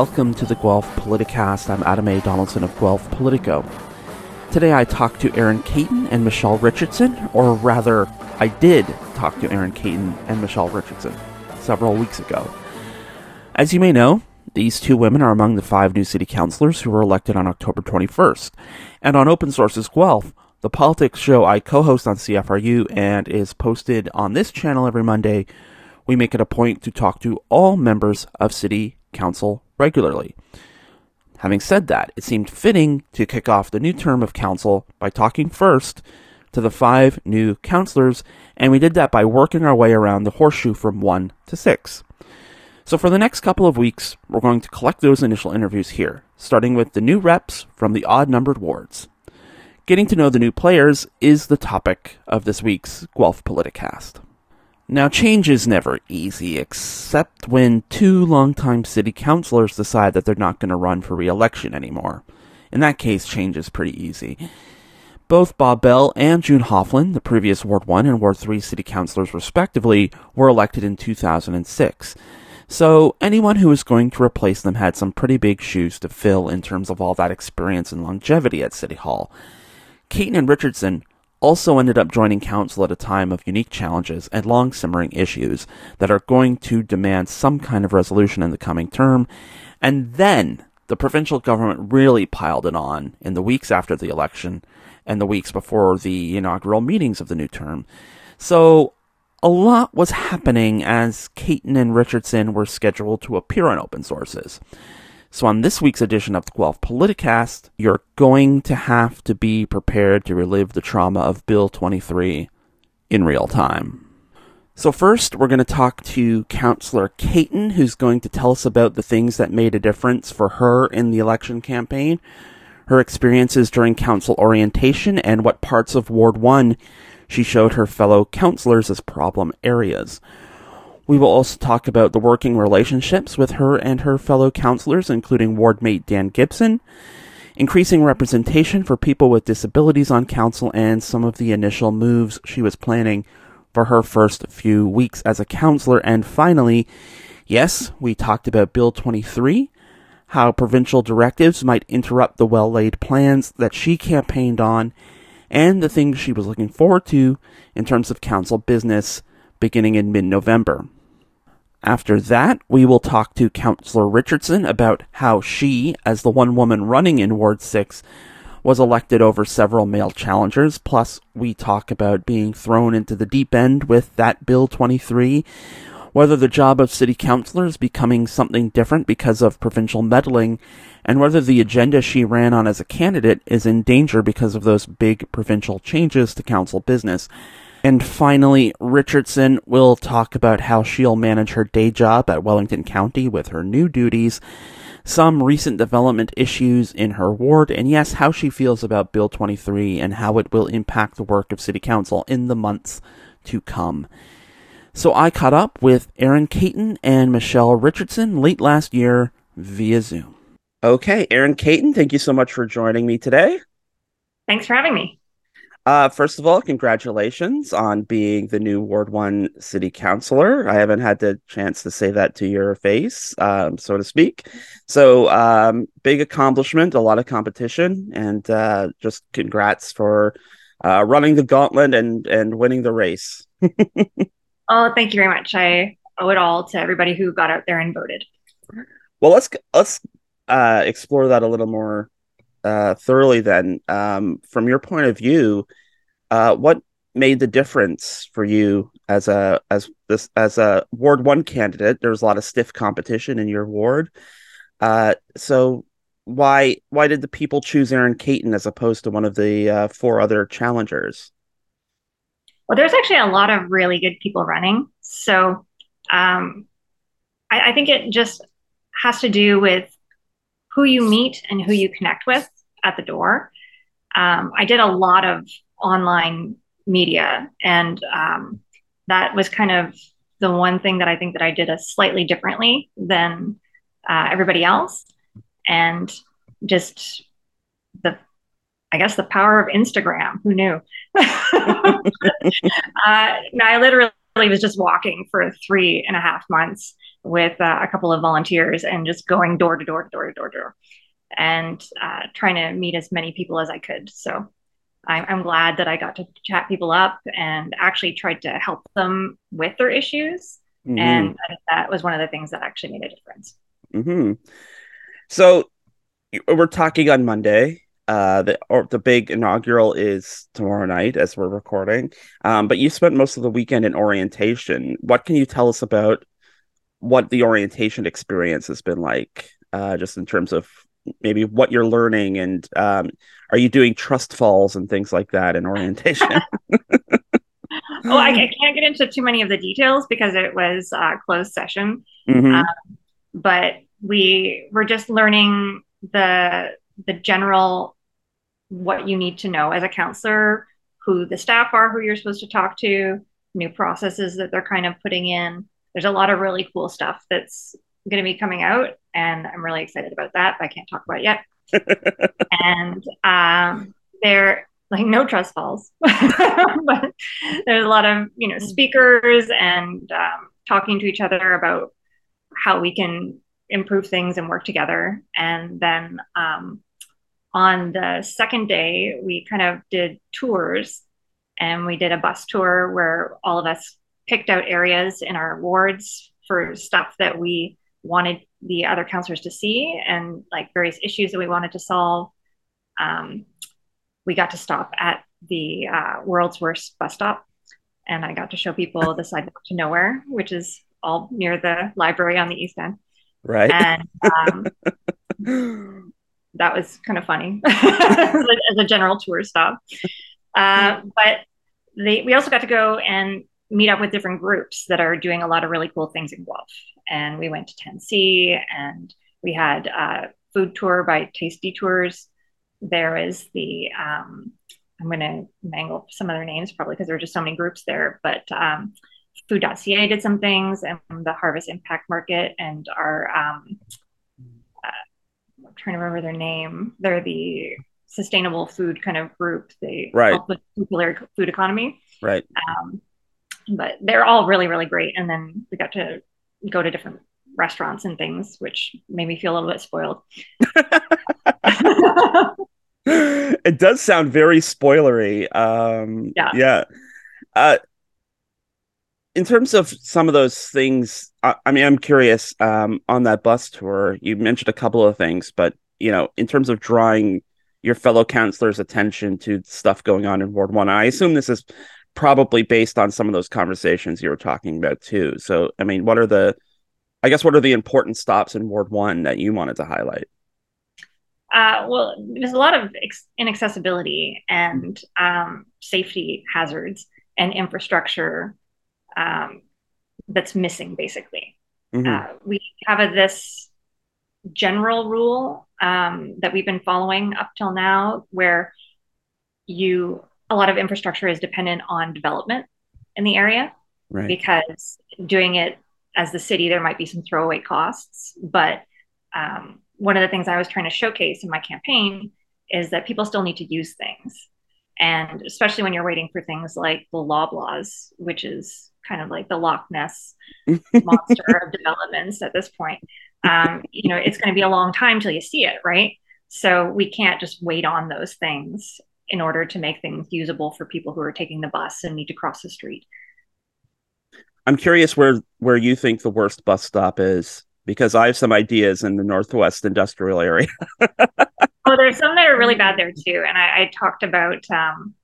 welcome to the Guelph Politicast. I'm Adam A. Donaldson of Guelph Politico. Today I talked to Erin Caton and Michelle Richardson, or rather, I did talk to Erin Caton and Michelle Richardson several weeks ago. As you may know, these two women are among the five new city councilors who were elected on October 21st. And on Open Sources Guelph, the politics show I co host on CFRU and is posted on this channel every Monday, we make it a point to talk to all members of City Council regularly. Having said that, it seemed fitting to kick off the new term of council by talking first to the five new councilors, and we did that by working our way around the horseshoe from 1 to 6. So, for the next couple of weeks, we're going to collect those initial interviews here, starting with the new reps from the odd numbered wards. Getting to know the new players is the topic of this week's Guelph Politicast. Now, change is never easy, except when two longtime city councilors decide that they're not going to run for re election anymore. In that case, change is pretty easy. Both Bob Bell and June Hofland, the previous Ward 1 and Ward 3 city councilors respectively, were elected in 2006. So anyone who was going to replace them had some pretty big shoes to fill in terms of all that experience and longevity at City Hall. Caton and Richardson also ended up joining council at a time of unique challenges and long simmering issues that are going to demand some kind of resolution in the coming term. And then the provincial government really piled it on in the weeks after the election and the weeks before the inaugural meetings of the new term. So a lot was happening as Caton and Richardson were scheduled to appear on open sources. So, on this week's edition of the Guelph Politicast, you're going to have to be prepared to relive the trauma of Bill 23 in real time. So, first, we're going to talk to Councillor Caton, who's going to tell us about the things that made a difference for her in the election campaign, her experiences during council orientation, and what parts of Ward 1 she showed her fellow councillors as problem areas. We will also talk about the working relationships with her and her fellow counselors, including ward mate Dan Gibson, increasing representation for people with disabilities on council, and some of the initial moves she was planning for her first few weeks as a counselor. And finally, yes, we talked about Bill 23, how provincial directives might interrupt the well laid plans that she campaigned on, and the things she was looking forward to in terms of council business beginning in mid November. After that, we will talk to Councillor Richardson about how she, as the one woman running in Ward 6, was elected over several male challengers. Plus, we talk about being thrown into the deep end with that Bill 23, whether the job of city councillor is becoming something different because of provincial meddling, and whether the agenda she ran on as a candidate is in danger because of those big provincial changes to council business. And finally, Richardson will talk about how she'll manage her day job at Wellington County with her new duties, some recent development issues in her ward, and yes, how she feels about Bill 23 and how it will impact the work of City Council in the months to come. So I caught up with Erin Caton and Michelle Richardson late last year via Zoom. Okay, Erin Caton, thank you so much for joining me today. Thanks for having me. Uh, first of all, congratulations on being the new Ward 1 city councilor. I haven't had the chance to say that to your face, um, so to speak. So, um, big accomplishment, a lot of competition, and uh, just congrats for uh, running the gauntlet and, and winning the race. oh, thank you very much. I owe it all to everybody who got out there and voted. Well, let's let's uh, explore that a little more uh, thoroughly. Then, um, from your point of view, uh, what made the difference for you as a as this as a Ward One candidate? There was a lot of stiff competition in your ward. Uh, so why why did the people choose Erin Caton as opposed to one of the uh, four other challengers? Well, there's actually a lot of really good people running. So um, I, I think it just has to do with who you meet and who you connect with at the door. Um, I did a lot of online media. And um, that was kind of the one thing that I think that I did a slightly differently than uh, everybody else. And just the, I guess the power of Instagram. Who knew? uh, no, I literally was just walking for three and a half months with uh, a couple of volunteers and just going door to door to door to door to door and uh, trying to meet as many people as I could. So I'm, I'm glad that I got to chat people up and actually tried to help them with their issues. Mm-hmm. And that was one of the things that actually made a difference. Mm-hmm. So we're talking on Monday. Uh, the or the big inaugural is tomorrow night as we're recording. Um, but you spent most of the weekend in orientation. What can you tell us about what the orientation experience has been like? Uh, just in terms of maybe what you're learning and um, are you doing trust falls and things like that in orientation? oh, I, I, can't get into too many of the details because it was a closed session. Mm-hmm. Um, but we were just learning the the general what you need to know as a counselor, who the staff are, who you're supposed to talk to, new processes that they're kind of putting in. There's a lot of really cool stuff that's going to be coming out, and I'm really excited about that. But I can't talk about it yet. and um, there, like no trust falls, but there's a lot of you know speakers and um, talking to each other about how we can improve things and work together. And then um, on the second day, we kind of did tours, and we did a bus tour where all of us picked out areas in our wards for stuff that we wanted the other counselors to see and like various issues that we wanted to solve. Um, we got to stop at the uh, world's worst bus stop, and I got to show people the sidewalk to nowhere, which is all near the library on the east end. Right. And um, that was kind of funny as a general tour stop. Uh, but they, we also got to go and meet up with different groups that are doing a lot of really cool things in Guelph and we went to 10C and we had a food tour by Taste Detours. There is the, um, I'm going to mangle some other names probably because there are just so many groups there, but um, food.ca did some things and the Harvest Impact Market and our, um, uh, I'm trying to remember their name. They're the sustainable food kind of group. They right. help with circular food economy. Right. Um, but they're all really, really great. And then we got to go to different restaurants and things, which made me feel a little bit spoiled. it does sound very spoilery. Um, yeah. Yeah. Uh, in terms of some of those things, I, I mean, I'm curious um, on that bus tour. You mentioned a couple of things, but you know, in terms of drawing your fellow counselors' attention to stuff going on in Ward One, I assume this is probably based on some of those conversations you were talking about too. So, I mean, what are the, I guess, what are the important stops in Ward One that you wanted to highlight? Uh, well, there's a lot of inaccessibility and um, safety hazards and infrastructure um, that's missing, basically. Mm-hmm. Uh, we have a, this general rule um, that we've been following up till now where you a lot of infrastructure is dependent on development in the area right. because doing it as the city, there might be some throwaway costs. But um, one of the things I was trying to showcase in my campaign is that people still need to use things. And especially when you're waiting for things like the Loblaws, which is kind of like the Loch Ness monster of developments at this point. Um, you know, it's going to be a long time till you see it, right? So we can't just wait on those things in order to make things usable for people who are taking the bus and need to cross the street. I'm curious where where you think the worst bus stop is because I have some ideas in the Northwest industrial area. oh, there's some that are really bad there too. And I, I talked about um,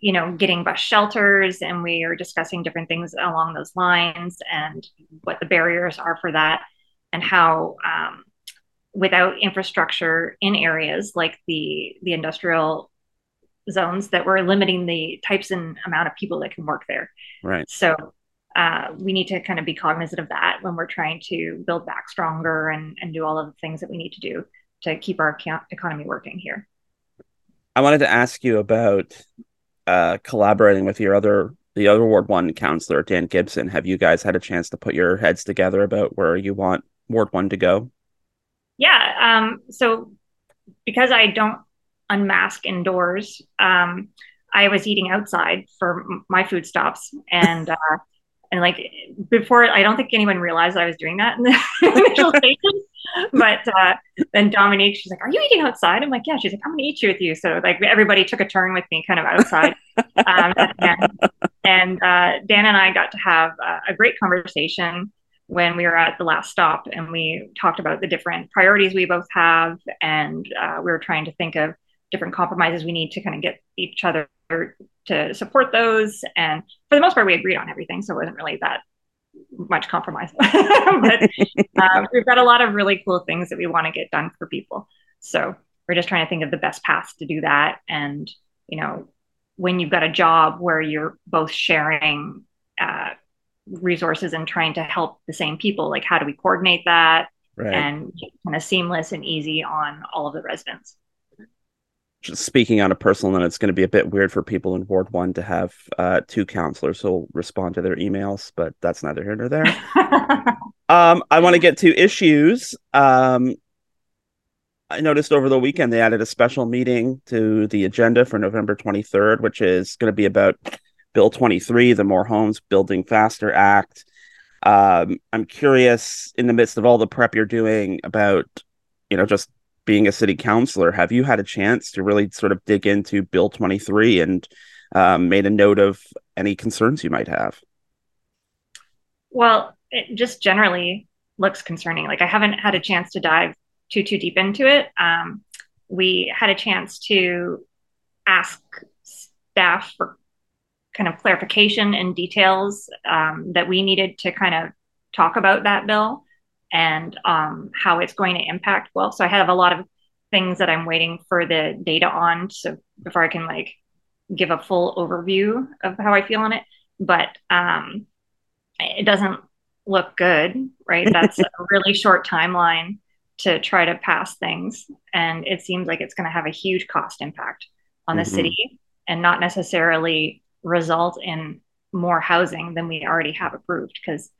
you know getting bus shelters, and we are discussing different things along those lines and what the barriers are for that, and how um, without infrastructure in areas like the the industrial zones that were limiting the types and amount of people that can work there. Right. So uh, we need to kind of be cognizant of that when we're trying to build back stronger and, and do all of the things that we need to do to keep our economy working here. I wanted to ask you about uh, collaborating with your other the other Ward One counselor, Dan Gibson. Have you guys had a chance to put your heads together about where you want Ward One to go? Yeah. Um, so because I don't unmask indoors. Um, I was eating outside for my food stops, and uh, and like before, I don't think anyone realized I was doing that in the initial stages. But uh, then Dominique, she's like, "Are you eating outside?" I'm like, "Yeah." She's like, "I'm gonna eat you with you." So like everybody took a turn with me, kind of outside. um, and uh, Dan and I got to have a great conversation when we were at the last stop, and we talked about the different priorities we both have, and uh, we were trying to think of different compromises we need to kind of get each other to support those. And for the most part, we agreed on everything, so it wasn't really that much compromise. but um, we've got a lot of really cool things that we want to get done for people. So we're just trying to think of the best paths to do that. And you know, when you've got a job where you're both sharing uh, resources and trying to help the same people, like how do we coordinate that right. and kind of seamless and easy on all of the residents just speaking on a personal note, it's going to be a bit weird for people in Ward One to have uh, two counselors who'll respond to their emails, but that's neither here nor there. um, I want to get to issues. Um, I noticed over the weekend they added a special meeting to the agenda for November 23rd, which is going to be about Bill 23, the More Homes Building Faster Act. Um, I'm curious, in the midst of all the prep you're doing about, you know, just being a city councilor, have you had a chance to really sort of dig into Bill 23 and um, made a note of any concerns you might have? Well, it just generally looks concerning. Like I haven't had a chance to dive too too deep into it. Um, we had a chance to ask staff for kind of clarification and details um, that we needed to kind of talk about that bill and um, how it's going to impact well. So I have a lot of things that I'm waiting for the data on. So before I can like give a full overview of how I feel on it, but um, it doesn't look good, right? That's a really short timeline to try to pass things. And it seems like it's going to have a huge cost impact on the mm-hmm. city and not necessarily result in more housing than we already have approved because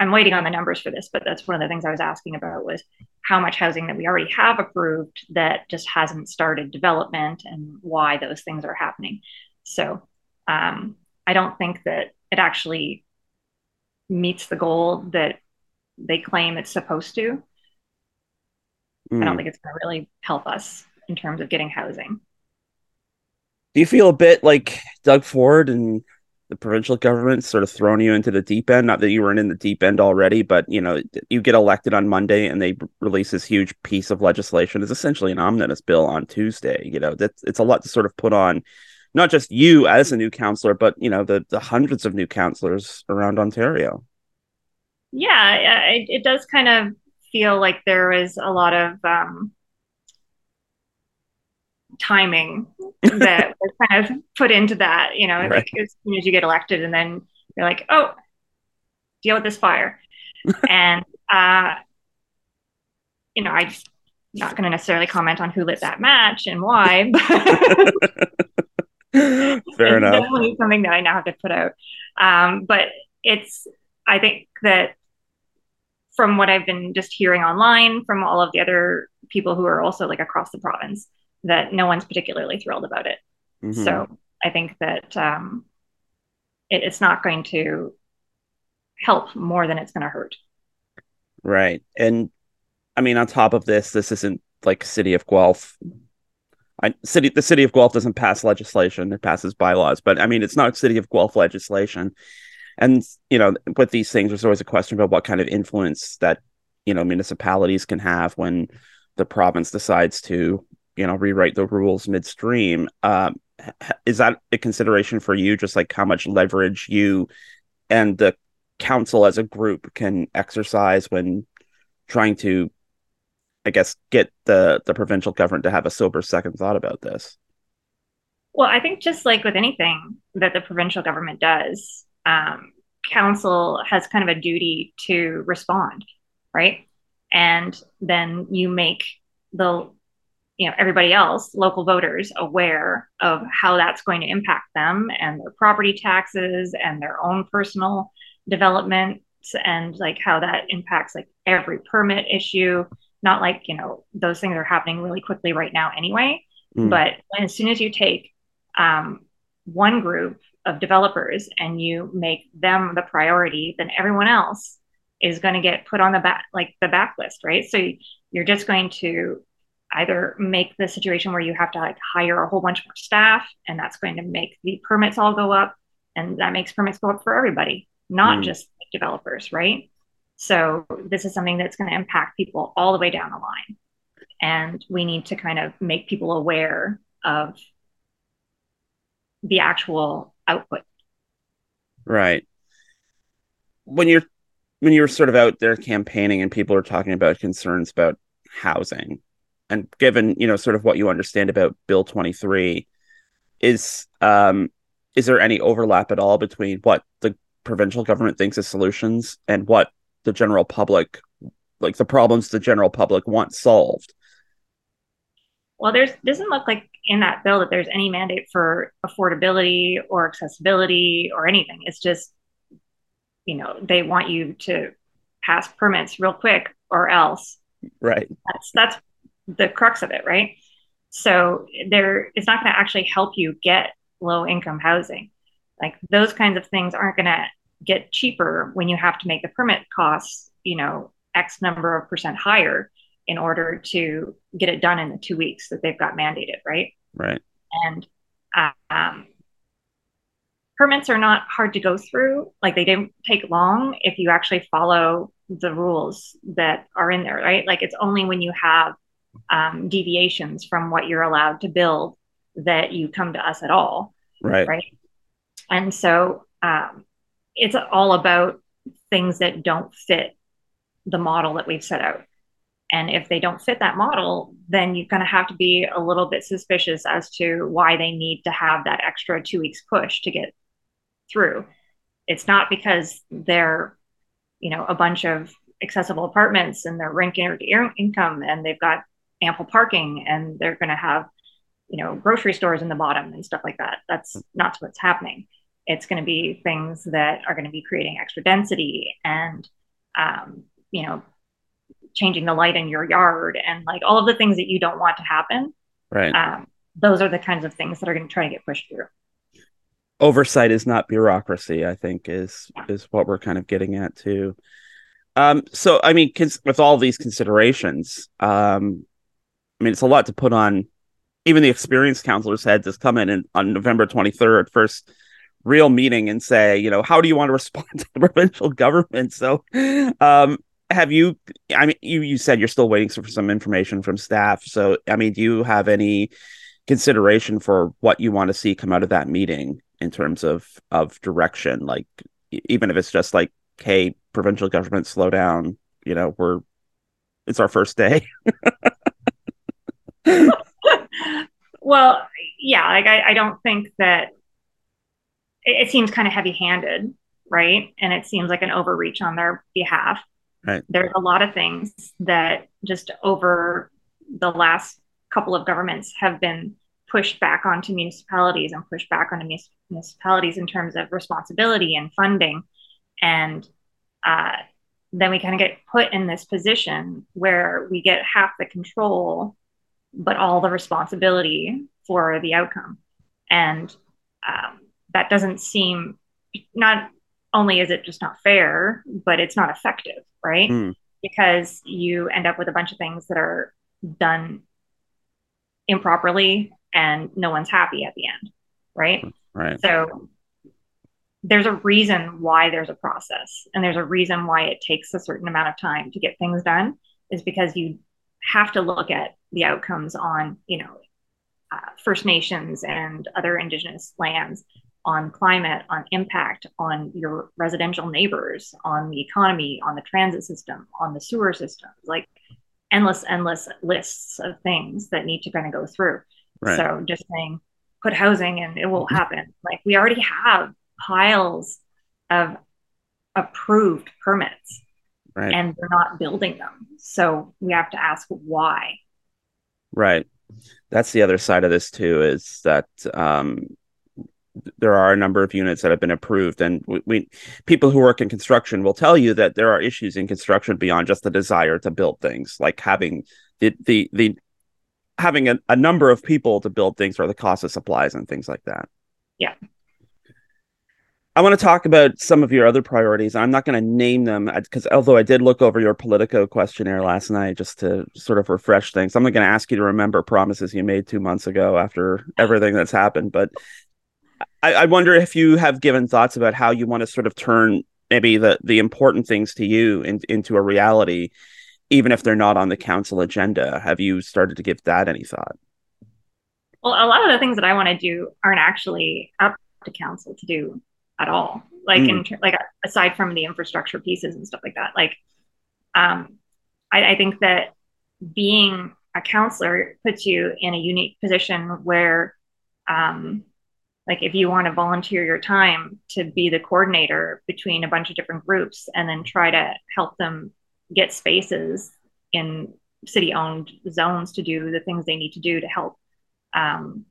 I'm waiting on the numbers for this, but that's one of the things I was asking about was how much housing that we already have approved that just hasn't started development and why those things are happening. So um, I don't think that it actually meets the goal that they claim it's supposed to. Mm. I don't hmm. think it's going to really help us in terms of getting housing. Do you feel a bit like Doug Ford and the provincial government sort of thrown you into the deep end. Not that you weren't in the deep end already, but you know, you get elected on Monday and they release this huge piece of legislation. It's essentially an omnibus bill on Tuesday. You know, that's it's a lot to sort of put on not just you as a new counselor, but you know, the the hundreds of new counselors around Ontario. Yeah, it, it does kind of feel like there is a lot of um, timing that was kind of put into that, you know, right. like as soon as you get elected and then you're like, oh, deal with this fire. and, uh, you know, I just not going to necessarily comment on who lit that match and why. but Fair enough. Definitely something that I now have to put out. Um, but it's, I think that from what I've been just hearing online from all of the other people who are also like across the province, that no one's particularly thrilled about it. Mm-hmm. So I think that um, it, it's not going to help more than it's going to hurt. Right. And I mean, on top of this, this isn't like city of Guelph. I, city the city of Guelph doesn't pass legislation; it passes bylaws. But I mean, it's not city of Guelph legislation. And you know, with these things, there's always a question about what kind of influence that you know municipalities can have when the province decides to you know rewrite the rules midstream um, is that a consideration for you just like how much leverage you and the council as a group can exercise when trying to i guess get the the provincial government to have a sober second thought about this? Well i think just like with anything that the provincial government does um, council has kind of a duty to respond right? And then you make the you know everybody else local voters aware of how that's going to impact them and their property taxes and their own personal development and like how that impacts like every permit issue not like you know those things are happening really quickly right now anyway mm. but as soon as you take um, one group of developers and you make them the priority, then everyone else is going to get put on the back like the backlist, right? So you're just going to either make the situation where you have to like hire a whole bunch more staff and that's going to make the permits all go up and that makes permits go up for everybody not mm. just developers right? So this is something that's going to impact people all the way down the line and we need to kind of make people aware of the actual output. Right. When you're when you're sort of out there campaigning and people are talking about concerns about housing and given you know sort of what you understand about bill 23 is um is there any overlap at all between what the provincial government thinks is solutions and what the general public like the problems the general public wants solved? Well there's doesn't look like in that bill that there's any mandate for affordability or accessibility or anything. It's just you know they want you to pass permits real quick or else. Right. That's that's the crux of it right so there it's not going to actually help you get low income housing like those kinds of things aren't going to get cheaper when you have to make the permit costs you know x number of percent higher in order to get it done in the two weeks that they've got mandated right right and um, permits are not hard to go through. Like they don't take long if you actually follow the rules that are in there, right? Like it's only when you have um, deviations from what you're allowed to build that you come to us at all. Right. Right. And so um, it's all about things that don't fit the model that we've set out. And if they don't fit that model, then you're going to have to be a little bit suspicious as to why they need to have that extra two weeks push to get through. It's not because they're, you know, a bunch of accessible apartments and they're ranking income and they've got ample parking and they're going to have, you know, grocery stores in the bottom and stuff like that. That's not what's happening. It's going to be things that are going to be creating extra density and, um, you know, changing the light in your yard and like all of the things that you don't want to happen. Right. Um, those are the kinds of things that are going to try to get pushed through oversight is not bureaucracy i think is is what we're kind of getting at too um so i mean cons- with all these considerations um i mean it's a lot to put on. Even the experienced counselors had to come in and, on november 23rd first real meeting and say you know how do you want to respond to the provincial government? So um have you i mean you you said you're still waiting for some information from staff. So i mean do you have any consideration for what you want to see come out of that meeting in terms of of direction? Like even if it's just like hey provincial government slow down. You know we're it's our first day well yeah like I, I don't think that it, it seems kind of heavy handed right? And it seems like an overreach on their behalf. Right. There's a lot of things that just over the last couple of governments have been pushed back onto municipalities and pushed back onto municipalities in terms of responsibility and funding. And uh, then we kind of get put in this position where we get half the control, but all the responsibility for the outcome. And um, that doesn't seem, not only is it just not fair, but it's not effective, right? Mm. Because you end up with a bunch of things that are done improperly and no one's happy at the end, right? Right. So there's a reason why there's a process and there's a reason why it takes a certain amount of time to get things done is because you have to look at the outcomes on, you know, uh, First Nations and other Indigenous lands, on climate, on impact, on your residential neighbors, on the economy, on the transit system, on the sewer systems, like endless, endless lists of things that need to kind of go through. Right. So just saying, put housing and it will mm-hmm. happen. Like we already have piles of approved permits right. and they're not building them. So we have to ask why. Right. That's the other side of this too, is that um, there are a number of units that have been approved and we, we, people who work in construction will tell you that there are issues in construction beyond just the desire to build things like having the the the having a, a number of people to build things or the cost of supplies and things like that. Yeah. I want to talk about some of your other priorities. I'm not going to name them uh, because although I did look over your Politico questionnaire last night just to sort of refresh things, I'm not going to ask you to remember promises you made two months ago after everything that's happened. But I, I wonder if you have given thoughts about how you want to sort of turn maybe the the important things to you in, into a reality, even if they're not on the council agenda. Have you started to give that any thought? Well, a lot of the things that I want to do aren't actually up to council to do at all. Like mm. in like aside from the infrastructure pieces and stuff like that. Like, um, I, I think that being a counselor puts you in a unique position where, um, like if you want to volunteer your time to be the coordinator between a bunch of different groups and then try to help them get spaces in city owned zones to do the things they need to do to help um,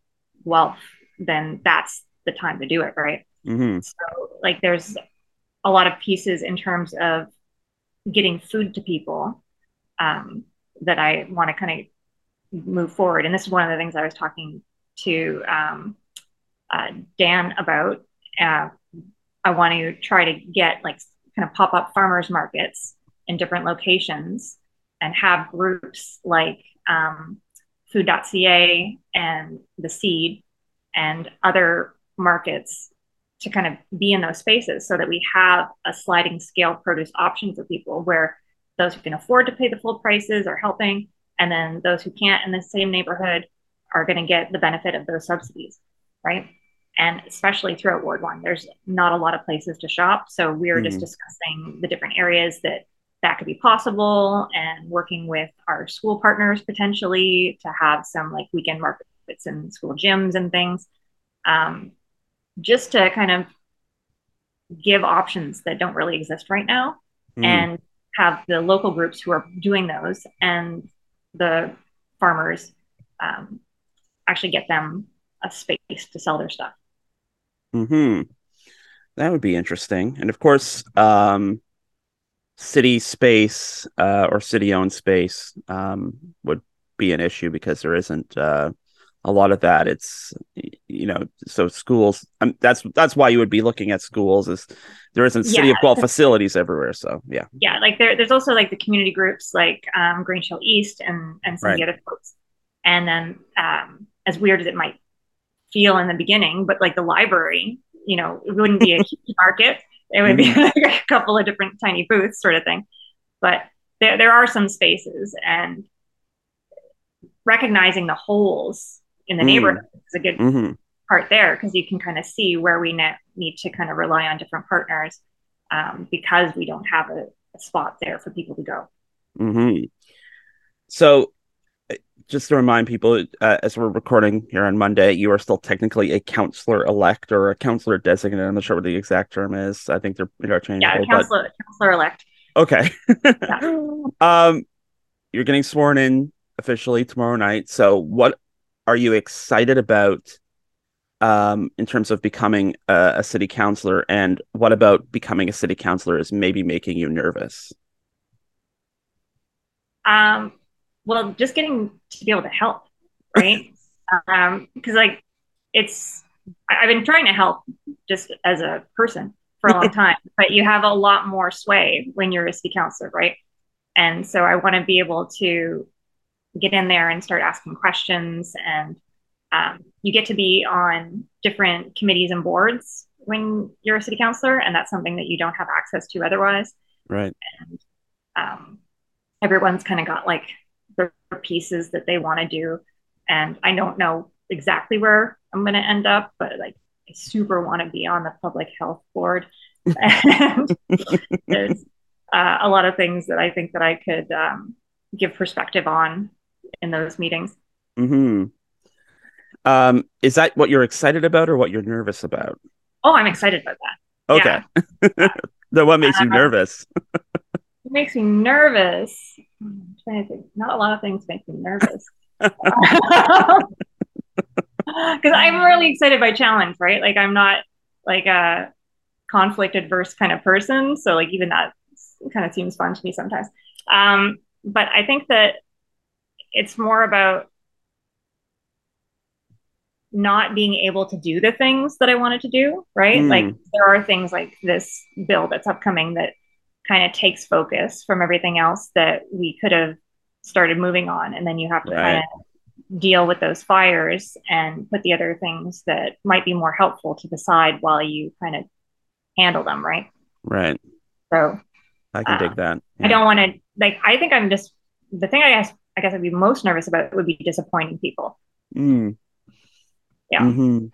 Guelph then that's the time to do it right Mm-hmm. So, like, there's a lot of pieces in terms of getting food to people um, that I want to kind of move forward. And this is one of the things I was talking to um, uh, Dan about. Uh, I want to try to get like kind of pop up farmers markets in different locations and have groups like um, food.ca and the seed and other markets to kind of be in those spaces so that we have a sliding scale produce option for people where those who can afford to pay the full prices are helping and then those who can't in the same neighborhood are going to get the benefit of those subsidies right and especially throughout ward one there's not a lot of places to shop so we are mm-hmm. just discussing the different areas that that could be possible and working with our school partners potentially to have some like weekend markets and school gyms and things um, just to kind of give options that don't really exist right now mm. and have the local groups who are doing those and the farmers um, actually get them a space to sell their stuff. Hmm. That would be interesting, and of course, um, city space uh, or city-owned space um, would be an issue because there isn't uh, a lot of that it's you know so schools um, that's that's why you would be looking at schools is there isn't city yeah. of Guelph facilities everywhere so yeah yeah like there, there's also like the community groups like um, Grange Hill East and and some right. of the other folks and then um, as weird as it might feel in the beginning but like the library you know it wouldn't be a market it would mm-hmm. be like a couple of different tiny booths sort of thing but there, there are some spaces and recognizing the holes in the mm. neighborhood is a good mm-hmm. part there because you can kind of see where we ne- need to kind of rely on different partners um, because we don't have a, a, spot there for people to go. Mm-hmm. So, uh, just to remind people, uh, as we're recording here on Monday, you are still technically a counselor elect or a counselor designate. I'm not sure what the exact term is. I think they're interchangeable. Yeah, counselor, but... counselor elect. Okay. yeah. Um, you're getting sworn in officially tomorrow night. So, what are you excited about um, in terms of becoming a, a, city councilor? And what about becoming a city councilor is maybe making you nervous? Um, well, just getting to be able to help, right? um, because like it's, I've been trying to help just as a person for a long time, but you have a lot more sway when you're a city councilor, right? And so I want to be able to get in there and start asking questions. And um, you get to be on different committees and boards when you're a city councilor, and that's something that you don't have access to otherwise. Right. And um, everyone's kind of got like their pieces that they want to do, and I don't know exactly where I'm going to end up, but like I super want to be on the public health board. and there's uh, a lot of things that I think that I could um, give perspective on in those meetings. Hmm. Um, is that what you're excited about, or what you're nervous about? Oh, I'm excited about that. Okay. Yeah. then what makes you uh, nervous? it makes me nervous. Not a lot of things make me nervous. Because I'm really excited by challenge, right? Like I'm not like a conflict adverse kind of person, so like even that kind of seems fun to me sometimes. Um, but I think that it's more about not being able to do the things that I wanted to do, right? Mm. Like there are things like this bill that's upcoming that kind of takes focus from everything else that we could have started moving on. And then you have to right. kind of deal with those fires and put the other things that might be more helpful to the side while you kind of handle them, right? Right. So I can uh, dig that. Yeah. I don't want to like I think I'm just the thing I guess I guess I'd be most nervous about would be disappointing people. Mm. Yeah. Mm-hmm.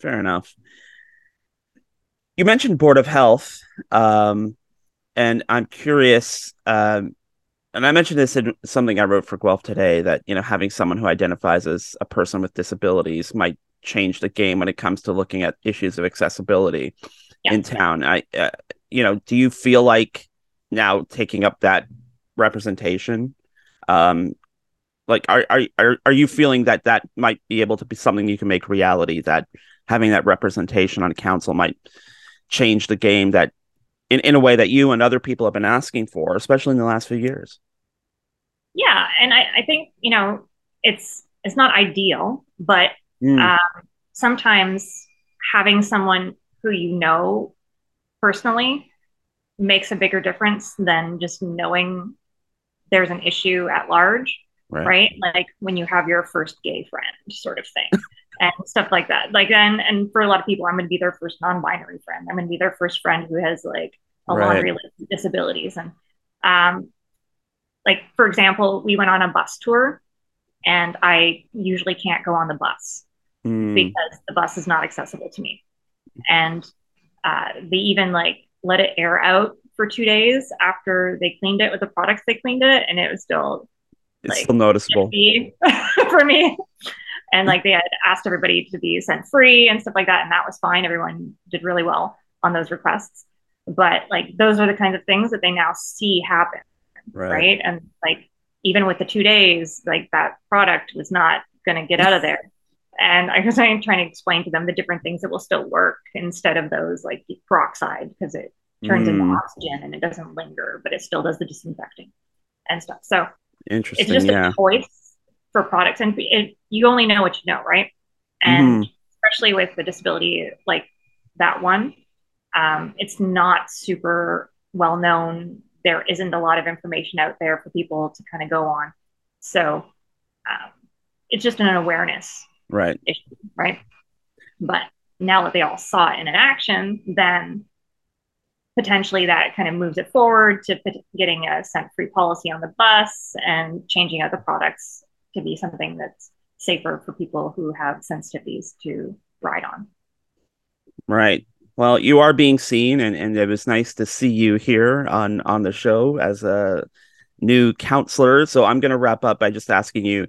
Fair enough. You mentioned Board of Health, um, and I'm curious. Um, and I mentioned this in something I wrote for Guelph today that you know having someone who identifies as a person with disabilities might change the game when it comes to looking at issues of accessibility yeah. in town. I, uh, you know, do you feel like now taking up that representation um like are are are are you feeling that that might be able to be something you can make reality that having that representation on council might change the game that in, in a way that you and other people have been asking for especially in the last few years yeah and i, I think you know it's it's not ideal but mm. um, sometimes having someone who you know personally makes a bigger difference than just knowing there's an issue at large right. right? Like when you have your first gay friend, sort of thing, and stuff like that. Like, and and for a lot of people, I'm going to be their first non-binary friend. I'm going to be their first friend who has like a right. laundry list of disabilities, and um, like for example, we went on a bus tour, and I usually can't go on the bus mm. because the bus is not accessible to me, and uh, they even like let it air out for two days after they cleaned it with the products they cleaned it, and it was still it's like, still noticeable for me. And like they had asked everybody to be scent free and stuff like that, and that was fine. Everyone did really well on those requests. But like those are the kinds of things that they now see happen, right? right? And like even with the two days, like that product was not going to get out of there. And I was trying, trying to explain to them the different things that will still work instead of those like peroxide because it turns mm. into oxygen and it doesn't linger, but it still does the disinfecting and stuff. So Interesting. It's just yeah. a choice for products, and it, you only know what you know, right? And mm especially with the disability like that one, um, it's not super well known. There isn't a lot of information out there for people to kind of go on. So um, it's just an awareness right issue, right? But now that they all saw it in an action, then potentially that kind of moves it forward to getting a scent free policy on the bus and changing out the products to be something that's safer for people who have sensitivities to ride on. Right. Well, you are being seen, and, and it was nice to see you here on on the show as a new counselor. So I'm going to wrap up by just asking you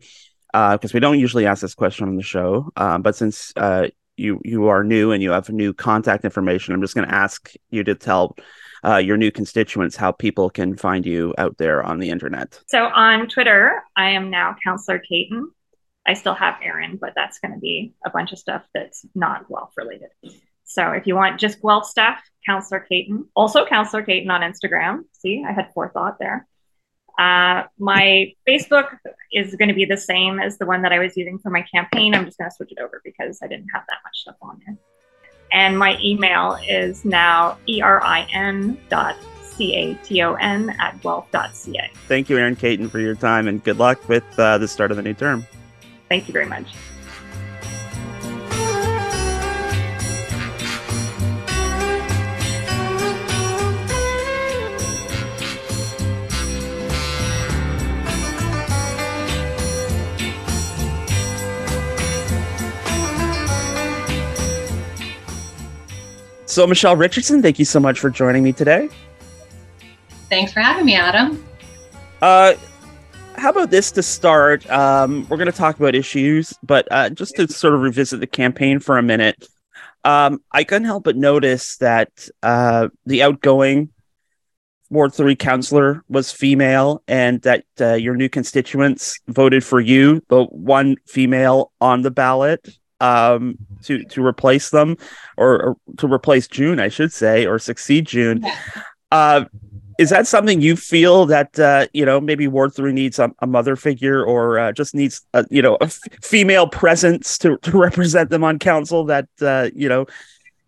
because uh, we don't usually ask this question on the show, uh, but since uh, you you are new and you have new contact information, I'm just going to ask you to tell uh, your new constituents how people can find you out there on the internet. So on Twitter, I am now Counselor Caton. I still have Erin, but that's going to be a bunch of stuff that's not Guelph related. So if you want just Guelph stuff, Counselor Caton. Also Counselor Caton on Instagram. See, I had forethought there. Uh, my Facebook is going to be the same as the one that I was using for my campaign. I'm just going to switch it over because I didn't have that much stuff on there. And my email is now erin dot c-a-t-o-n at guelph.ca. Thank you, Erin Caton, for your time and good luck with uh, the start of the new term. Thank you very much. So, Michelle Richardson, thank you so much for joining me today. Thanks for having me, Adam. Uh, how about this to start? Um, we're going to talk about issues, but uh, just to sort of revisit the campaign for a minute, um, I couldn't help but notice that uh, the outgoing Ward 3 counselor was female and that uh, your new constituents voted for you, the one female on the ballot um to to replace them or, or, to replace June I should say or succeed June. Uh is that something you feel that uh, you know maybe Ward Three needs a, a mother figure or uh, just needs a, you know a f- female presence to, to represent them on council? That uh, you know,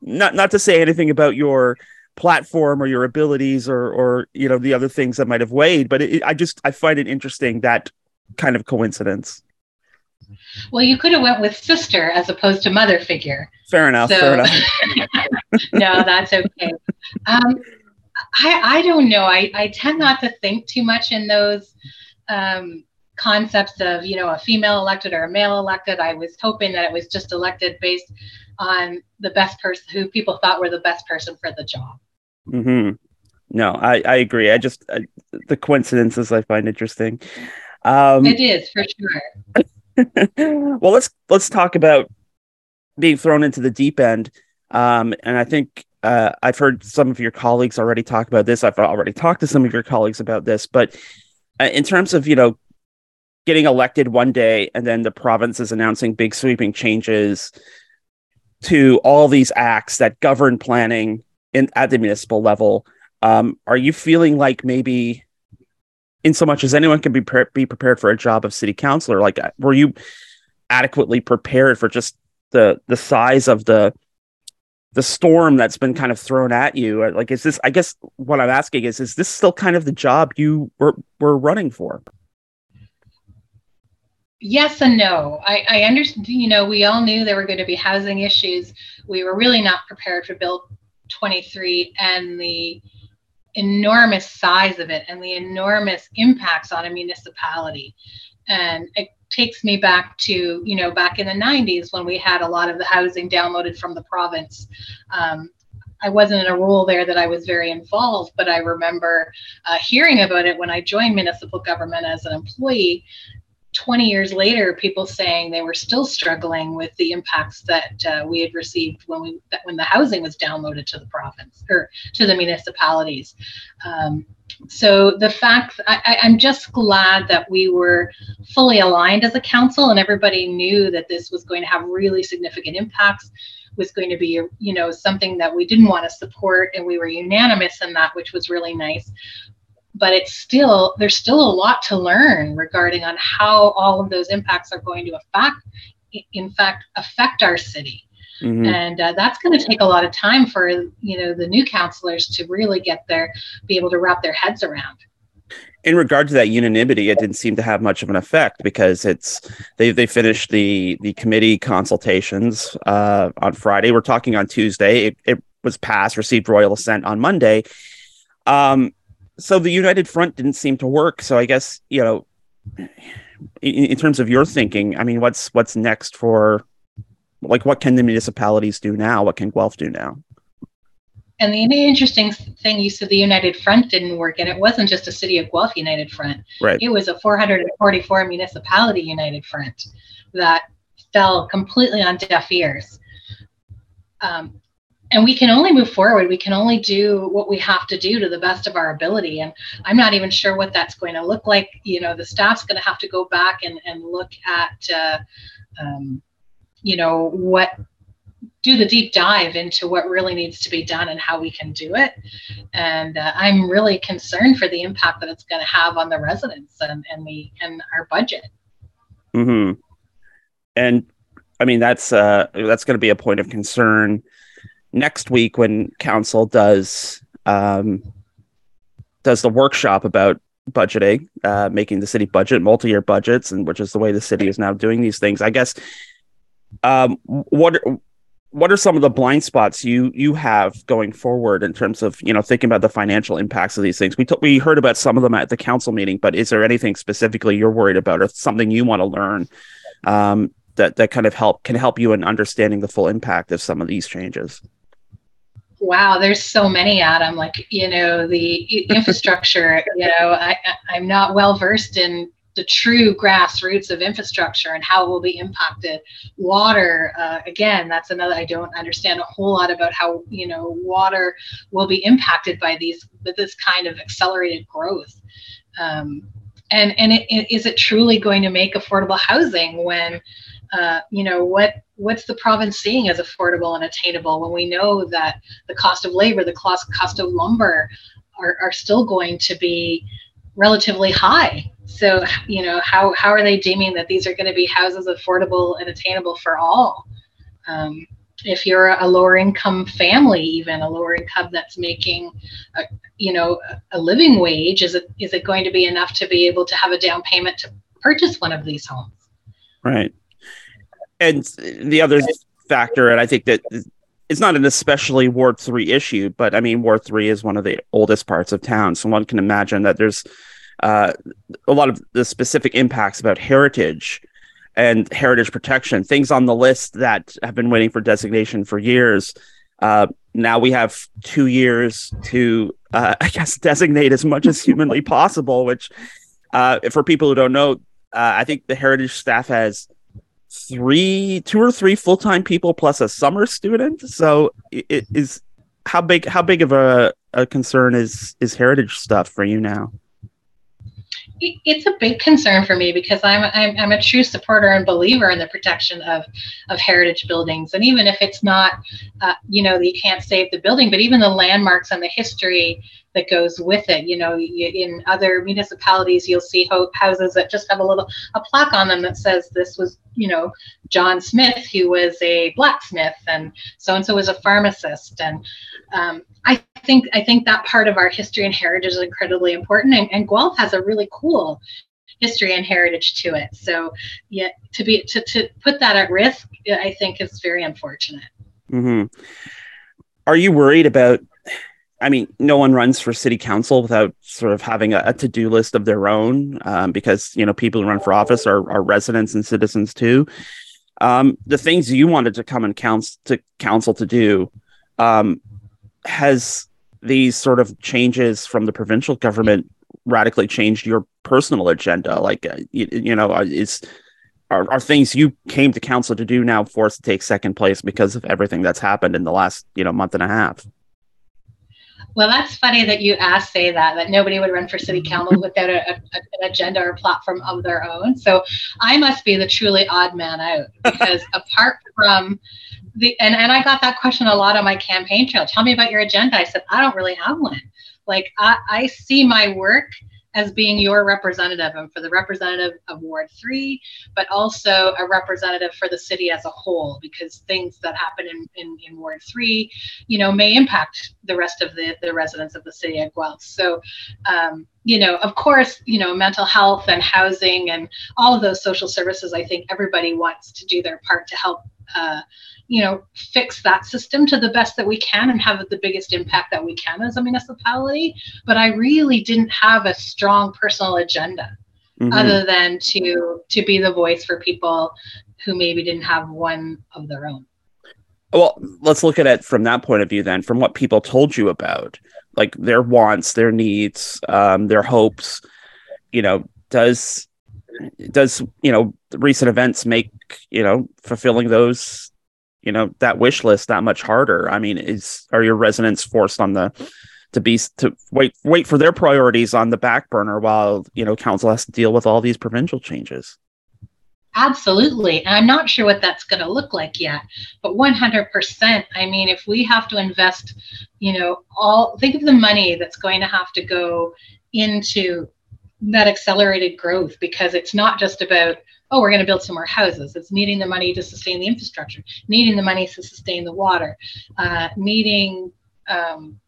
not not to say anything about your platform or your abilities or or you know the other things that might have weighed, but it, I just I find it interesting that kind of coincidence. Well, you could have went with sister as opposed to mother figure. Fair enough. So, fair enough. no, that's okay. Um, I, I don't know. I, I tend not to think too much in those um, concepts of, you know, a female elected or a male elected. I was hoping that it was just elected based on the best person who people thought were the best person for the job. Hmm. No, I, I agree. I just I, the coincidences I find interesting. Um, it is for sure. well, let's let's talk about being thrown into the deep end. Um, and I think uh, I've heard some of your colleagues already talk about this. I've already talked to some of your colleagues about this, but uh, in terms of you know getting elected one day and then the province is announcing big sweeping changes to all these acts that govern planning in at the municipal level, um, are you feeling like maybe, in so much as anyone can be pre- be prepared for a job of city councilor, like uh, were you adequately prepared for just the the size of the the storm that's been kind of thrown at you? Uh, like is this i guess what i'm asking is is this still kind of the job you were were running for? Yes and no. I i understand you know we all knew there were going to be housing issues. We were really not prepared for bill 23 and the enormous size of it and the enormous impacts on a municipality. And it takes me back to you know back in the 90s when we had a lot of the housing downloaded from the province. Um, I wasn't in a role there that I was very involved, but I remember uh, hearing about it when I joined municipal government as an employee 20 years later, people saying they were still struggling with the impacts that uh, we had received when we when the housing was downloaded to the province or to the municipalities. Um, so the fact I, I'm just glad that we were fully aligned as a council and everybody knew that this was going to have really significant impacts was going to be you know something that we didn't want to support and we were unanimous in that which was really nice but it's still there's still a lot to learn regarding on how all of those impacts are going to affect in fact affect our city mm-hmm. and uh, that's going to take a lot of time for you know the new councilors to really get there be able to wrap their heads around in regard to that unanimity, it didn't seem to have much of an effect because it's they they finished the the committee consultations uh, on Friday. We're talking on Tuesday. It, it was passed, received royal assent on Monday. Um, so the united front didn't seem to work. So i guess you know in, in, terms of your thinking i mean what's what's next for like what can the municipalities do now? What can guelph do now? And the interesting thing you said the united front didn't work and it wasn't just a city of guelph united front. Right. It was a 444 municipality united front that fell completely on deaf ears. Um, and we can only move forward. We can only do what we have to do to the best of our ability. And i'm not even sure what that's going to look like. You know the staff's going to have to go back and, and look at uh, um, you know what do the deep dive into what really needs to be done and how we can do it. And uh, i'm really concerned for the impact that it's going to have on the residents and, and the and our budget. Mm-hmm. and i mean that's uh that's going to be a point of concern next week when council does um, does the workshop about budgeting, uh, making the city budget multi-year budgets, and which is the way the city is now doing these things. I guess um, what what are some of the blind spots you you have going forward in terms of you know thinking about the financial impacts of these things? We t- we heard about some of them at the council meeting, but is there anything specifically you're worried about, or something you want to learn um, that that kind of help can help you in understanding the full impact of some of these changes? Wow, there's so many, Adam. Like, you know, the infrastructure, you know, I, I'm not well versed in the true grassroots of infrastructure and how it will be impacted. Water, uh, again, that's another, I don't understand a whole lot about how, you know, water will be impacted by these, with this kind of accelerated growth. Um, and and it, it, is it truly going to make affordable housing when uh, you know what what's the province seeing as affordable and attainable when we know that the cost of labor the cost cost of lumber are, are still going to be relatively high. So, you know, how, how are they deeming that these are going to be houses affordable and attainable for all? Um, if you're a lower income family, even a lower income that's making, a, you know, a living wage, is it is it going to be enough to be able to have a down payment to purchase one of these homes? Right. And the other factor, and I think that it's not an especially Ward 3 issue, but I mean, Ward 3 is one of the oldest parts of town. So one can imagine that there's uh, a lot of the specific impacts about heritage and heritage protection, things on the list that have been waiting for designation for years. Uh, now we have two years to, uh, I guess, designate as much as humanly possible, which, uh, for people who don't know, uh, I think the heritage staff has three, two or three full time people plus a summer student. So it is how big how big of a, a concern is is heritage stuff for you now? It's a big concern for me because I'm, I'm, I'm a true supporter and believer in the protection of of heritage buildings. And even if it's not uh, you know you can't save the building but even the landmarks and the history that goes with it you know in other municipalities you'll see houses that just have a little a plaque on them that says this was you know John Smith who was a blacksmith and so and so was a pharmacist. And um, I think I think that part of our history and heritage is incredibly important, and, and Guelph has a really cool history and heritage to it. So, yeah, to be to to put that at risk, I think is very unfortunate. Mm-hmm. Are you worried about? I mean, no one runs for city council without sort of having a, a to-do list of their own, um, because you know people who run for office are, are residents and citizens too. Um, the things you wanted to come and council to council to do, um, has these sort of changes from the provincial government radically changed your personal agenda? Like, uh, you, you, know, uh, is are, are things you came to council to do now forced to take second place because of everything that's happened in the last you know month and a half? Well, that's funny that you asked say that that nobody would run for city mm-hmm. council without a, a, an agenda or platform of their own. So I must be the truly odd man out because apart from the and, and I got that question a lot on my campaign trail. Tell me about your agenda. I said, I don't really have one. Like I, I see my work as being your representative and for the representative of Ward 3, but also a representative for the city as a whole, because things that happen in, in, in Ward 3, you know, may impact the rest of the, the residents of the city of Guelph. So, um, you know, of course, you know, mental health and housing and all of those social services, I think everybody wants to do their part to help uh, you know, fix that system to the best that we can and have the biggest impact that we can as a municipality. But I really didn't have a strong personal agenda mm-hmm. other than to to be the voice for people who maybe didn't have one of their own. Well, let's look at it from that point of view then, from what people told you about, like their wants, their needs, um, their hopes. You know, does does you know recent events make you know fulfilling those you know that wish list that much harder? I mean is are your residents forced on the to be to wait wait for their priorities on the back burner while you know council has to deal with all these provincial changes? Absolutely. And i'm not sure what that's going to look like yet but 100% i mean if we have to invest you know all think of the money that's going to have to go into that accelerated growth because it's not just about oh, we're going to build some more houses. It's needing the money to sustain the infrastructure, needing the money to sustain the water, uh, needing um,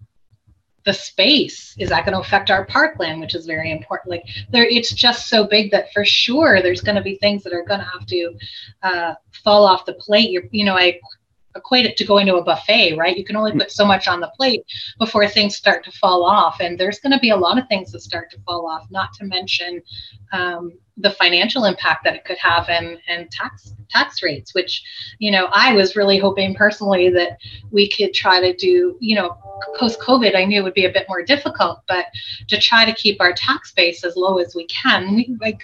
the space. Is that going to affect our parkland, which is very important? Like there, it's just so big that for sure there's going to be things that are going to have to uh, fall off the plate. You're, you know, I equate it to going to a buffet, right? You can only put so much on the plate before things start to fall off. And there's going to be a lot of things that start to fall off, not to mention um, the financial impact that it could have and, and tax tax rates, which, you know, I was really hoping personally that we could try to do, you know, post COVID, I knew it would be a bit more difficult, but to try to keep our tax base as low as we can, like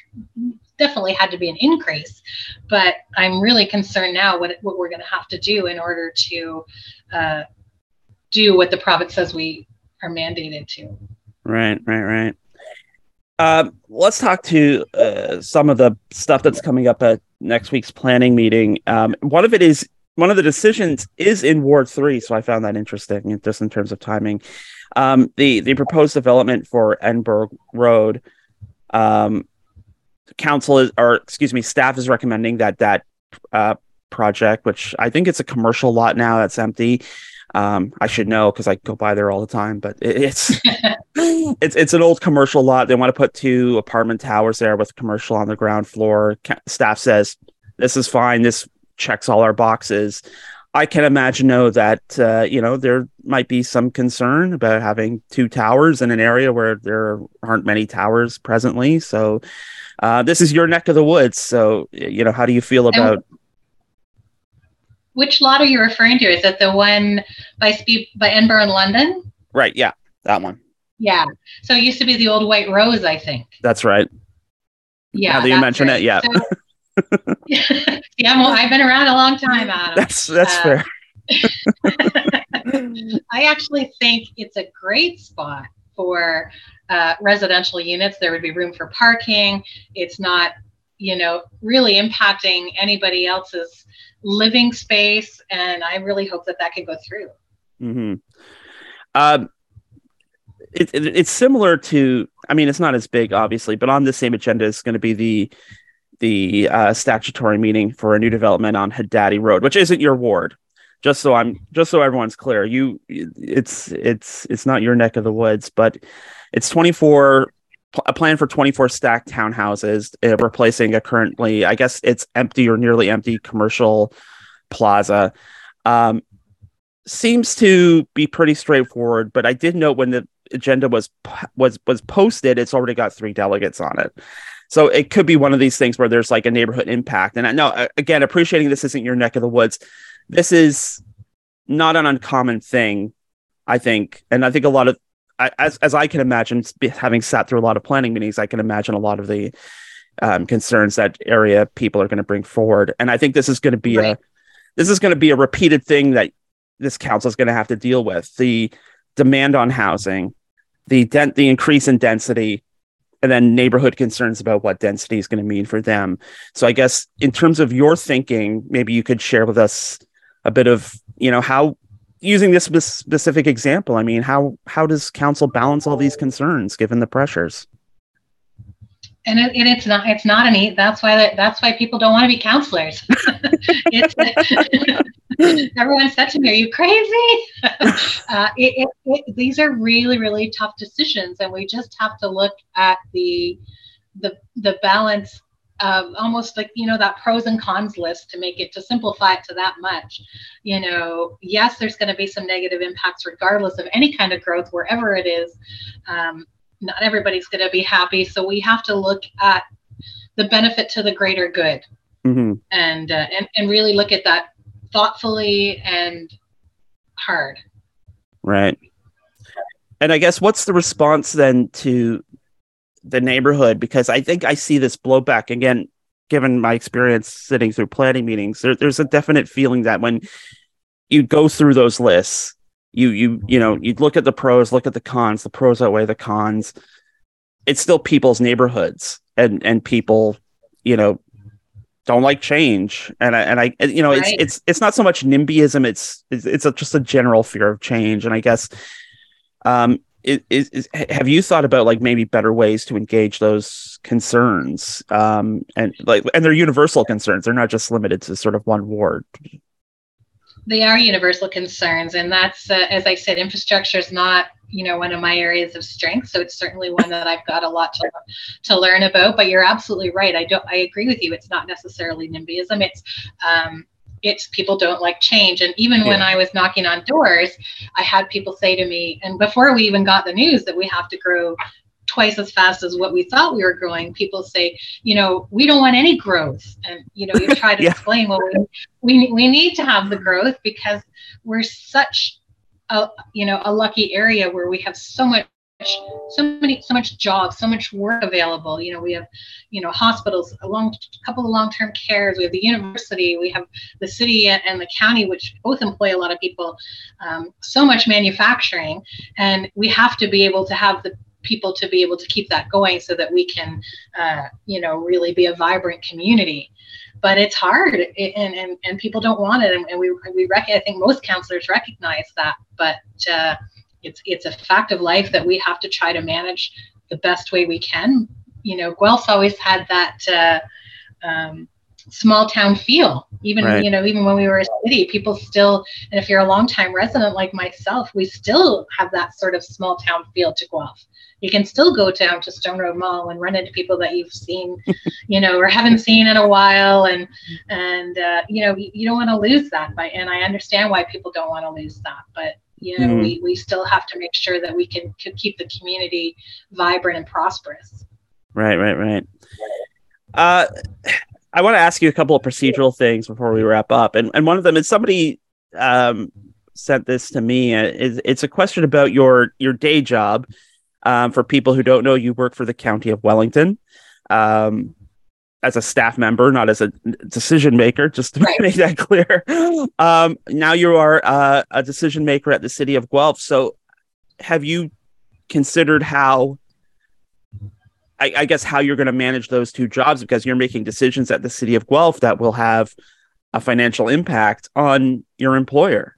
definitely had to be an increase. But I'm really concerned now what, what we're going to have to do in order to uh, do what the province says we are mandated to. Right, right, right. Uh, let's talk to uh, some of the stuff that's coming up at next week's planning meeting. Um, one of it is one of the decisions is in Ward Three, so I found that interesting, just in terms of timing. Um, the the proposed development for Edinburgh Road, um, council is, or excuse me, staff is recommending that that uh, project, which I think it's a commercial lot now that's empty. Um, I should know because I go by there all the time, but it, it's it's it's an old commercial lot. They want to put two apartment towers there with commercial on the ground floor. Staff says this is fine. This checks all our boxes. I can imagine though that uh, you know there might be some concern about having two towers in an area where there aren't many towers presently. So uh, this is your neck of the woods. So you know, how do you feel about? which lot are you referring to? Is it the one by Speed by Edinburgh and London? Right. Yeah, that one. Yeah. So it used to be the old White Rose, I think. That's right. Yeah. Now that you mention right. it, yeah. So, yeah, well, I've been around a long time, Adam. That's that's uh, fair. I actually think it's a great spot for uh, residential units. There would be room for parking. It's not, you know, really impacting anybody else's living space, and I really hope that that can go through. Mm-hmm. Um, it, it, it's similar to, I mean, it's not as big, obviously, but on the same agenda is going to be the the uh, statutory meeting for a new development on Hadati Road, which isn't your ward. Just so I'm, just so everyone's clear, you, it's, it's, it's not your neck of the woods, but it's 24, a plan for 24 stacked townhouses, uh, replacing a currently, I guess it's empty or nearly empty commercial plaza. Um, seems to be pretty straightforward, but I did note when the agenda was was was posted, it's already got three delegates on it. So it could be one of these things where there's like a neighborhood impact. And I know, again, appreciating this isn't your neck of the woods. This is not an uncommon thing, I think. And I think a lot of, as, as I can imagine, having sat through a lot of planning meetings, I can imagine a lot of the um, concerns that area people are going to bring forward. And I think this is going to be right. a, this is going to be a repeated thing that this council is going to have to deal with the demand on housing, the dent, the increase in density, and then neighborhood concerns about what density is going to mean for them. So I guess in terms of your thinking, maybe you could share with us a bit of, you know, how using this specific example, I mean, how how does council balance all these concerns given the pressures? and, it, and it's not it's not an eat that's why that, that's why people don't want to be counselors everyone said to me are you crazy uh, it, it, these are really really tough decisions and we just have to look at the the the balance of almost like you know that pros and cons list to make it to simplify it to that much you know yes there's going to be some negative impacts regardless of any kind of growth wherever it is um, not everybody's going to be happy. So we have to look at the benefit to the greater good, mm-hmm. and uh, and and really look at that thoughtfully and hard. Right. And I guess what's the response then to the neighborhood? Because I think I see this blowback again, given my experience sitting through planning meetings. There, there's a definite feeling that when you go through those lists you you you know you look at the pros look at the cons the pros outweigh the cons it's still people's neighborhoods and and people you know don't like change and I, and I you know right. it's it's it's not so much nimbyism it's it's, it's a, just a general fear of change and I guess um is, is, have you thought about like maybe better ways to engage those concerns um and like and they're universal concerns they're not just limited to sort of one ward? They are universal concerns and that's uh, as i said infrastructure is not you know one of my areas of strength so it's certainly one that i've got a lot to, to learn about but you're absolutely right i don't i agree with you it's not necessarily nimbyism it's um, it's people don't like change and even yeah. when i was knocking on doors i had people say to me and before we even got the news that we have to grow twice as fast as what we thought we were growing, people say, you know, we don't want any growth. And, you know, you try to yeah. explain, well, we, we, we need to have the growth because we're such a, you know, a lucky area where we have so much so many so much jobs so much work available. You know we have you know hospitals a long a couple of long-term cares. We have the university we have the city and the county which both employ a lot of people um, so much manufacturing. And we have to be able to have the people to be able to keep that going so that we can, uh, you know, really be a vibrant community. But it's hard, and, and, and people don't want it, and, and we we rec- I think most counselors recognize that, but uh, it's it's a fact of life that we have to try to manage the best way we can. You know, Guelph's always had that. Uh, um, small town feel even right. you know even when we were a city people still and if you're a long time resident like myself we still have that sort of small town feel to guelph you can still go down to stone road mall and run into people that you've seen you know or haven't seen in a while and and uh, you know you don't want to lose that but and i understand why people don't want to lose that but you know mm-hmm. we, we still have to make sure that we can, can keep the community vibrant and prosperous right right right uh I want to ask you a couple of procedural things before we wrap up, and and one of them is somebody um, sent this to me. It's, it's a question about your your day job. Um, for people who don't know, you work for the County of Wellington um, as a staff member, not as a decision maker. Just to right. make that clear. Um, now you are uh, a decision maker at the City of Guelph. So, have you considered how I, I guess how you're going to manage those two jobs because you're making decisions at the city of Guelph that will have a financial impact on your employer.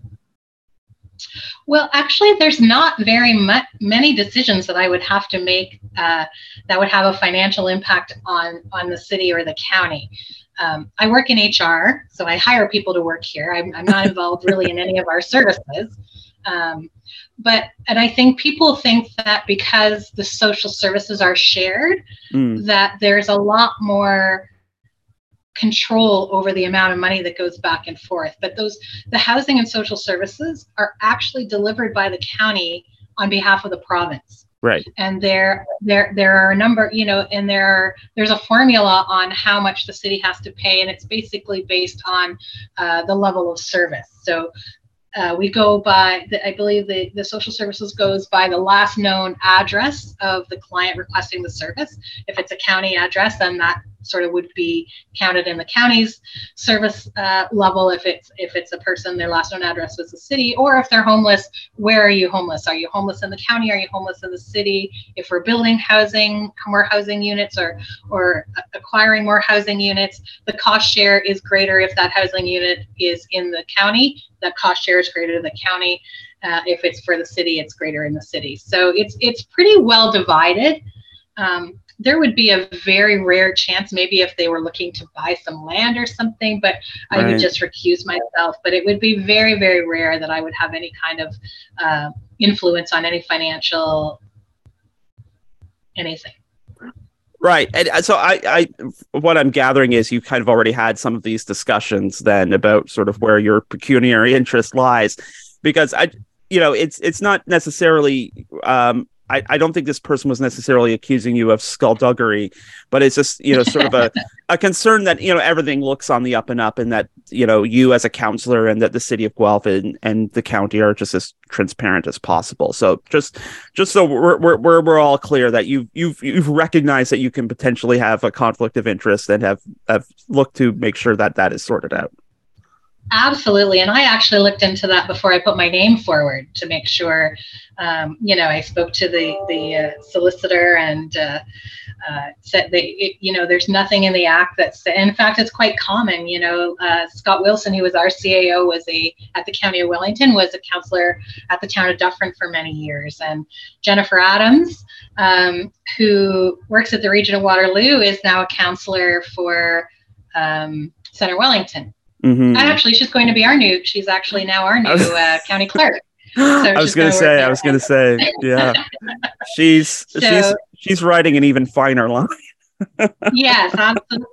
Well, actually, there's not very much, many decisions that I would have to make uh, that would have a financial impact on on the city or the county. Um, I work in HR, so I hire people to work here. I'm, I'm not involved really in any of our services. Um, but and i think people think that because the social services are shared mm. that there's a lot more control over the amount of money that goes back and forth. But those the housing and social services are actually delivered by the county on behalf of the province. Right. And there there there are a number you know and there there's a formula on how much the city has to pay and it's basically based on uh, the level of service. So uh, we go by, the, I believe the, the social services goes by the last known address of the client requesting the service. If it's a county address, then that sort of would be counted in the county's service uh, level if it's if it's a person their last known address was the city or if they're homeless where are you homeless? Are you homeless in the county? Are you homeless in the city? If we're building housing more housing units or or acquiring more housing units the cost share is greater if that housing unit is in the county. The cost share is greater in the county. Uh, if it's for the city it's greater in the city. So it's it's pretty well divided. Um, there would be a very rare chance, maybe if they were looking to buy some land or something, but I would just recuse myself. But it would be very, very rare that I would have any kind of uh, influence on any financial anything. Right. And uh, so I, I, what I'm gathering is you kind of already had some of these discussions then about sort of where your pecuniary interest lies, because I, you know, it's it's not necessarily um, I, I don't think this person was necessarily accusing you of skullduggery, but it's just you know sort of a, a concern that you know everything looks on the up and up, and that you know you as a counselor and that the city of Guelph and, and the county are just as transparent as possible. So just just so we're we're we're, we're all clear that you've, you've you've recognized that you can potentially have a conflict of interest and have have looked to make sure that that is sorted out. Absolutely. And I actually looked into that before I put my name forward to make sure, um, you know, I spoke to the, the uh, solicitor and uh, uh, said that, it, you know, there's nothing in the act that's, in fact, it's quite common. You know, uh, Scott Wilson, who was our CAO, was a, at the County of Wellington, was a counselor at the town of Dufferin for many years. And Jennifer Adams, um, who works at the region of Waterloo, is now a counselor for um, Centre Wellington. Mm-hmm. Actually, she's going to be our new. She's actually now our new uh, county clerk. So I was going to say. I was going to say. Yeah, she's so, she's she's writing an even finer line. yes,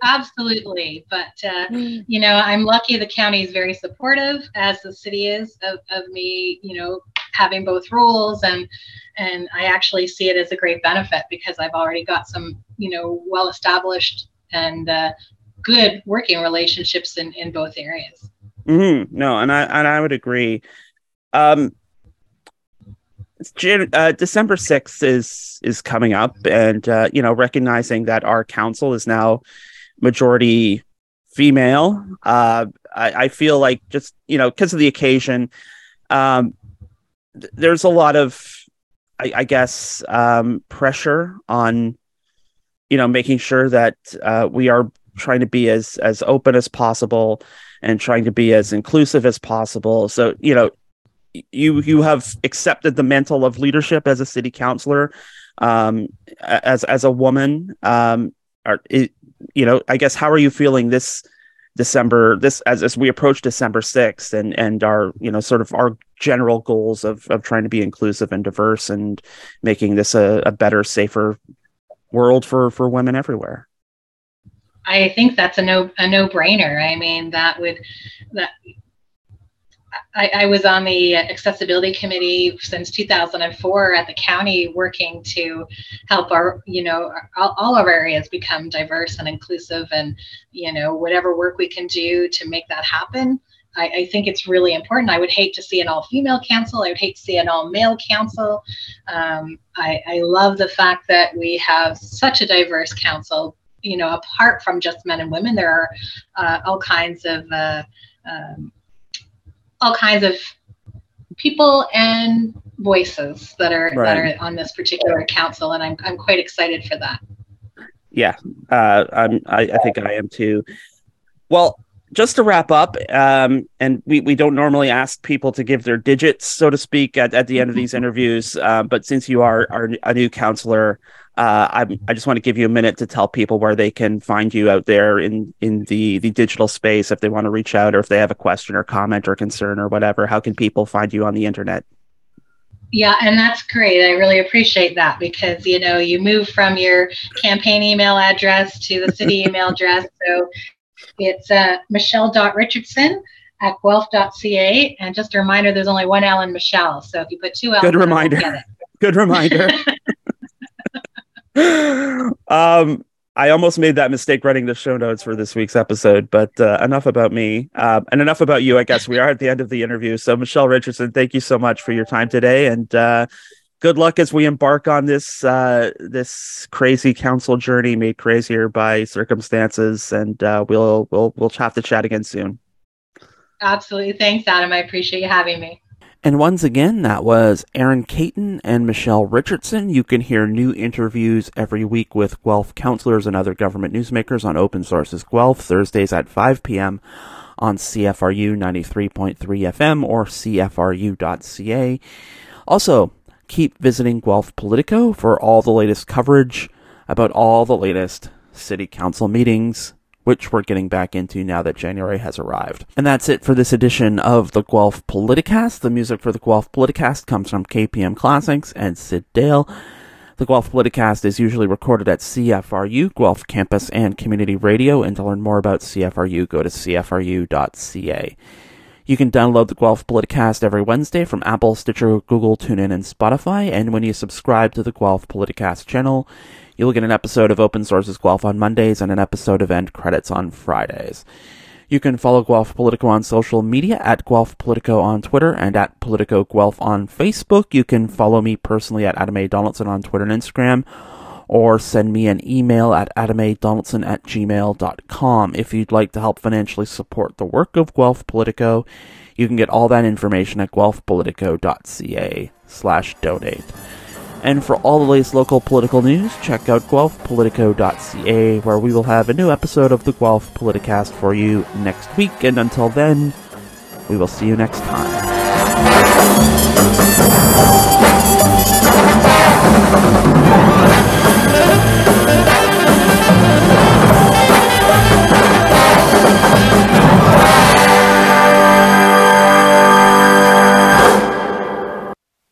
absolutely. But uh, you know, I'm lucky the county is very supportive, as the city is, of, of me. You know, having both roles, and and I actually see it as a great benefit because I've already got some, you know, well established and uh, good working relationships in, in both areas. Mm-hmm. No, and I and I would agree. Um, uh, December sixth is is coming up, and uh, you know, recognizing that our council is now majority female, uh, I, I feel like just you know because of the occasion, um, th- there's a lot of I, I guess, um, pressure on, you know, making sure that uh, we are trying to be as as open as possible and trying to be as inclusive as possible. So, you know, you you have accepted the mantle of leadership as a city councilor, um, as as a woman. Um, are, it, you know, I guess how are you feeling this December this as as we approach December sixth and and our you know sort of our general goals of of trying to be inclusive and diverse and making this a, a better, safer world for for women everywhere. I think that's a no a no brainer. I mean, that would that I, I, was on the accessibility committee since 2004 at the county working to help our you know all, all of our areas become diverse and inclusive and you know whatever work we can do to make that happen I, I, think it's really important. I would hate to see an all female council. I would hate to see an all male council. Um, I, I, love the fact that we have such a diverse council. You know, apart from just men and women, there are uh, all kinds of uh, um, all kinds of people and voices that are right. that are on this particular council, and I'm I'm quite excited for that. Yeah, uh, I'm. I, I think I am too. Well, just to wrap up, um, and we, we don't normally ask people to give their digits, so to speak, at, at the end of these interviews. Uh, but since you are, are a new councilor, uh, I, I just want to give you a minute to tell people where they can find you out there in, in the, the digital space if they want to reach out or if they have a question or comment or concern or whatever. How can people find you on the internet? Yeah, and that's great. I really appreciate that because you know you move from your campaign email address to the city email address. So it's uh, michelle.richardson at guelph.ca. And just a reminder, there's only one Alan Michelle. So if you put two L's, good reminder. Good reminder. um, I almost made that mistake writing the show notes for this week's episode, but uh, enough about me uh, and enough about you. I guess we are at the end of the interview. So, Michelle Richardson, thank you so much for your time today, and uh, good luck as we embark on this uh, this crazy council journey, made crazier by circumstances. And uh, we'll we'll we'll have to chat again soon. Absolutely, thanks, Adam. I appreciate you having me. And once again, that was Erin Caton and Michelle Richardson. You can hear new interviews every week with Guelph counselors and other government newsmakers on Open Sources Guelph, Thursdays at 5 p.m. on CFRU 93.3 FM or CFRU.ca. Also, keep visiting Guelph Politico for all the latest coverage about all the latest city council meetings, which we're getting back into now that January has arrived. And that's it for this edition of the Guelph Politicast. The music for the Guelph Politicast comes from KPM Classics and Syd Dale. The Guelph Politicast is usually recorded at CFRU, Guelph Campus and Community Radio, and to learn more about CFRU, go to cfru.ca. You can download the Guelph Politicast every Wednesday from Apple, Stitcher, Google, TuneIn, and Spotify, and when you subscribe to the Guelph Politicast channel, You'll get an episode of Open Sources Guelph on Mondays and an episode of End Credits on Fridays. You can follow Guelph Politico on social media at Guelph Politico on Twitter and at Politico Guelph on Facebook. You can follow me personally at Adam A. Donaldson on Twitter and Instagram or send me an email at adamadonaldson at gmail.com. If you'd like to help financially support the work of Guelph Politico, you can get all that information at guelphpolitico.ca slash donate. And for all the latest local political news, check out guelphpolitico.ca, where we will have a new episode of the Guelph Politicast for you next week. And until then, we will see you next time.